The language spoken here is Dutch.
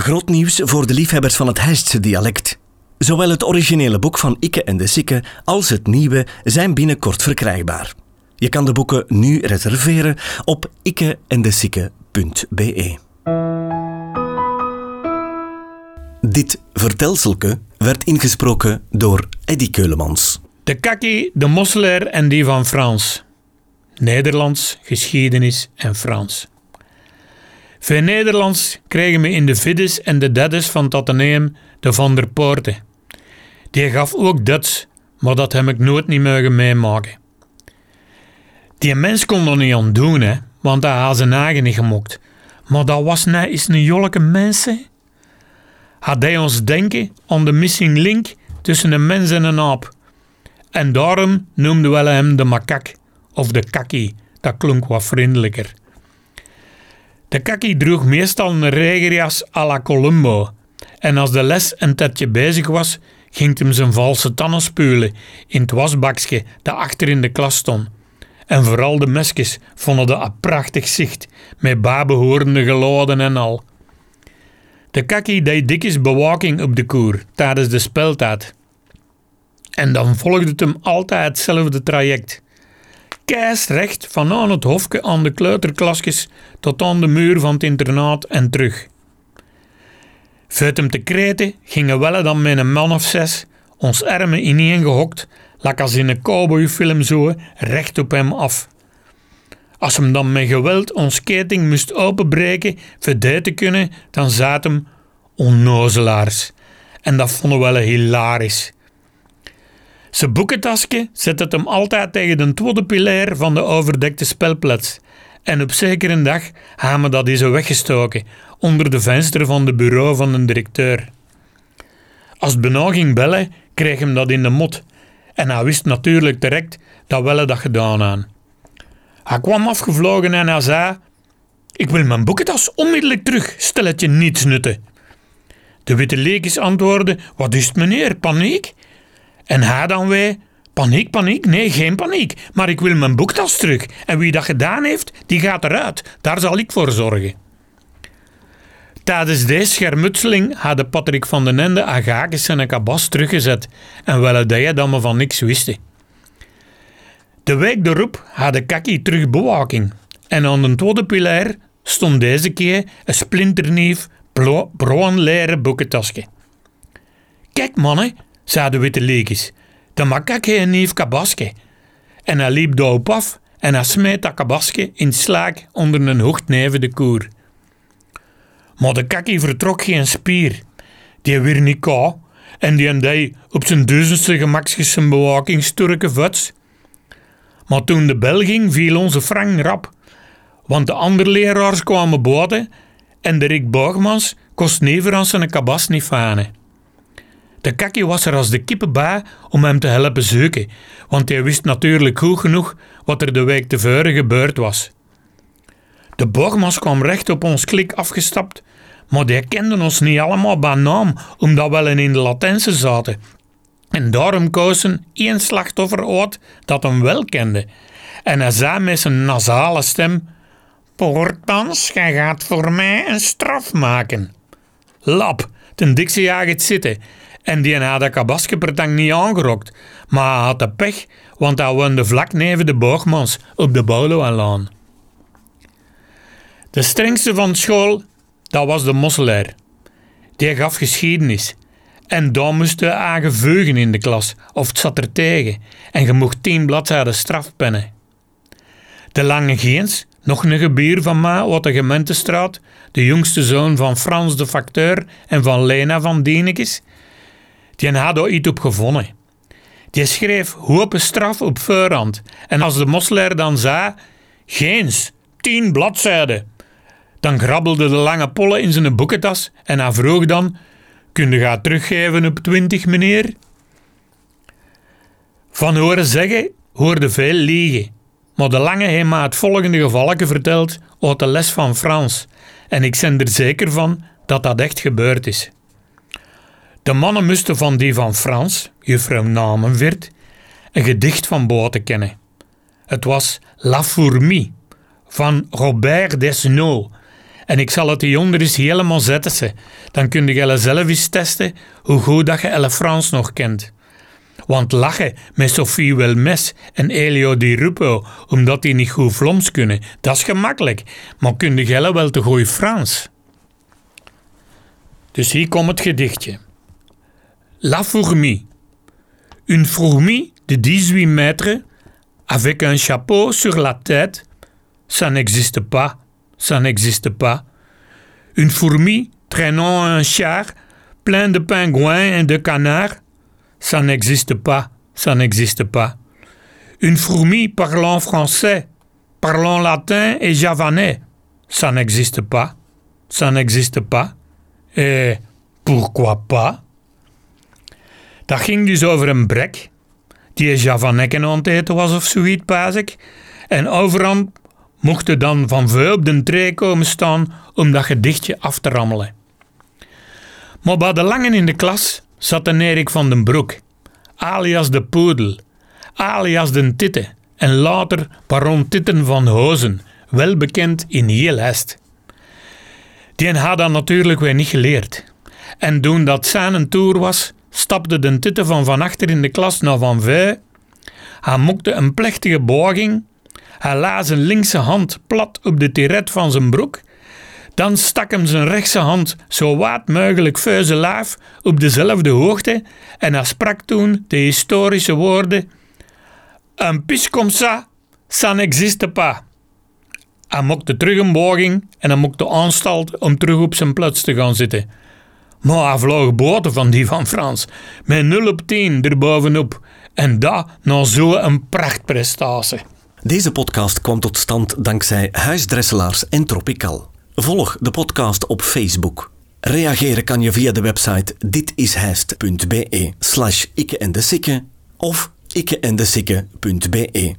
Groot nieuws voor de liefhebbers van het Heistse dialect. Zowel het originele boek van Ikke en de Sikke als het nieuwe zijn binnenkort verkrijgbaar. Je kan de boeken nu reserveren op ikkeendesikke.be. Dit vertelselke werd ingesproken door Eddy Keulemans. De kakkie, de mosselaar en die van Frans. Nederlands, geschiedenis en Frans. Veel Nederlands kregen we in de Viddes en de Deddes van het Atheneum de Van der Poorten. Die gaf ook Duits, maar dat heb ik nooit niet mogen meemaken. Die mens kon er niet aan doen, want hij had zijn eigen niet gemokt. Maar dat was nou eens een jolleke mens, hè. Had hij ons denken aan de missing link tussen een mens en een aap. En daarom noemden we hem de makak of de kakkie. Dat klonk wat vriendelijker. De kakkie droeg meestal een regenjas à la Columbo. En als de les een tijdje bezig was, ging hem zijn valse tanden spulen in het wasbakje dat achter in de klas stond. En vooral de mesjes vonden dat een prachtig zicht, met babehorende geloden en al. De kakkie deed dikjes bewaking op de koer tijdens de speltijd. En dan volgde hem altijd hetzelfde traject recht van aan het hofje aan de kleuterklasjes tot aan de muur van het internaat en terug. Vuit hem te kreten gingen we dan met een man of zes, ons armen ineengehokt, lak als in een cowboyfilm zo, recht op hem af. Als hem dan met geweld ons keting moest openbreken, te kunnen, dan zaten hem onnozelaars. En dat vonden we wel hilarisch. Zijn boekentasje zet het hem altijd tegen de tweede pilair van de overdekte spelplaats. En op zekere dag we dat eens weggestoken, onder de venster van de bureau van de directeur. Als het ging bellen, kreeg hem dat in de mot. En hij wist natuurlijk direct dat Welle dat gedaan aan. Hij kwam afgevlogen en hij zei: Ik wil mijn boekentas onmiddellijk terug, stel het je niets nutten. De witte leekjes antwoordde: Wat is het, meneer? Paniek? En hij dan wij, paniek, paniek, nee, geen paniek, maar ik wil mijn boektas terug. En wie dat gedaan heeft, die gaat eruit. Daar zal ik voor zorgen. Tijdens deze schermutseling hadden Patrick van den Ende Agakis en Kabas teruggezet. En wel dat je dan maar van niks wist. De week erop had Kaki terug bewaking. En aan de tweede pilaar stond deze keer een splinternieuw bruin leren boekentasje. Kijk mannen, zei de witte leekjes. De makak een neef kabaske. En hij liep daarop af en hij smeet dat kabaske in slaak onder een hoogte neven de koer. Maar de kakkie vertrok geen spier. Die weer niet kou en die deed op zijn duizendste gemaksjes zijn bewaking sturke vuts. Maar toen de bel ging, viel onze frank rap. Want de andere leraars kwamen boten en de Rick Boogmans kost never aan zijn kabas niet fanen. De kakkie was er als de kippen bij om hem te helpen zoeken, want hij wist natuurlijk goed genoeg wat er de week tevoren gebeurd was. De borgmas kwam recht op ons klik afgestapt, maar die kenden ons niet allemaal bij naam, omdat we in de Latijnse zaten. En daarom kozen één slachtoffer uit dat hem wel kende. En hij zei met zijn nasale stem: Poortmans, gij gaat voor mij een straf maken. Lap, ten dikste jaag het zitten en die had dat kabaskepertang niet aangerokt, maar hij had de pech, want hij woonde vlak neven de Boogmans op de Bouloalaan. De strengste van school, dat was de mosselaar. Die gaf geschiedenis. En daar moesten we aangeveugen in de klas, of het zat er tegen, en je mocht tien bladzijden strafpennen. De lange Geens, nog een gebier van mij uit de gemeentestraat, de jongste zoon van Frans de facteur en van Lena van Dienekes, die had er iets op gevonden. Die schreef hopen straf op voorhand. En als de mosselaar dan zei, geens, tien bladzijden, dan grabbelde de lange polle in zijn boekentas en hij vroeg dan, kun je gaan teruggeven op twintig, meneer? Van horen zeggen hoorde veel liegen. Maar de lange heeft me het volgende gevallen verteld uit de les van Frans. En ik ben er zeker van dat dat echt gebeurd is. De mannen moesten van die van Frans, juffrouw Namenweert, een gedicht van boven kennen. Het was La Fourmi van Robert Desnos En ik zal het hieronder eens helemaal zetten. Ze. Dan kun je zelf eens testen hoe goed dat je Elle Frans nog kent. Want lachen met Sophie Welmes en Elio Di Rupo omdat die niet goed Vlaams kunnen, dat is gemakkelijk. Maar kun je wel te goed Frans? Dus hier komt het gedichtje. La fourmi. Une fourmi de 18 mètres avec un chapeau sur la tête, ça n'existe pas, ça n'existe pas. Une fourmi traînant un char plein de pingouins et de canards, ça n'existe pas, ça n'existe pas. Une fourmi parlant français, parlant latin et javanais, ça n'existe pas, ça n'existe pas. Et pourquoi pas? Dat ging dus over een brek die Javanekken aan het eten was of zoiets, paas ik. En overal mochten dan van veel op de tree komen staan om dat gedichtje af te rammelen. Maar bij de langen in de klas zat een Erik van den Broek, alias de Poedel, alias de Titte en later baron Titten van Hozen, wel bekend in heel Hest. Die had dat natuurlijk weer niet geleerd. En toen dat zijn tour was, stapte de Titte van van achter in de klas naar van vijf. Hij mokte een plechtige buiging. Hij la zijn linkse hand plat op de tiret van zijn broek. Dan stak hem zijn rechtse hand zo waard mogelijk zijn laaf op dezelfde hoogte en hij sprak toen de historische woorden Un pis comme ça, ça n'existe pas. Hij mokte terug een buiging en hij mokte aanstalt om terug op zijn plaats te gaan zitten. Maar vloog boten van die van Frans, met 0 op 10 erbovenop. En dat na zo'n prachtprestatie. Deze podcast kwam tot stand dankzij Huisdresselaars en Tropical. Volg de podcast op Facebook. Reageren kan je via de website ditishijst.be slash ikke en de of ikkeendesikke.be.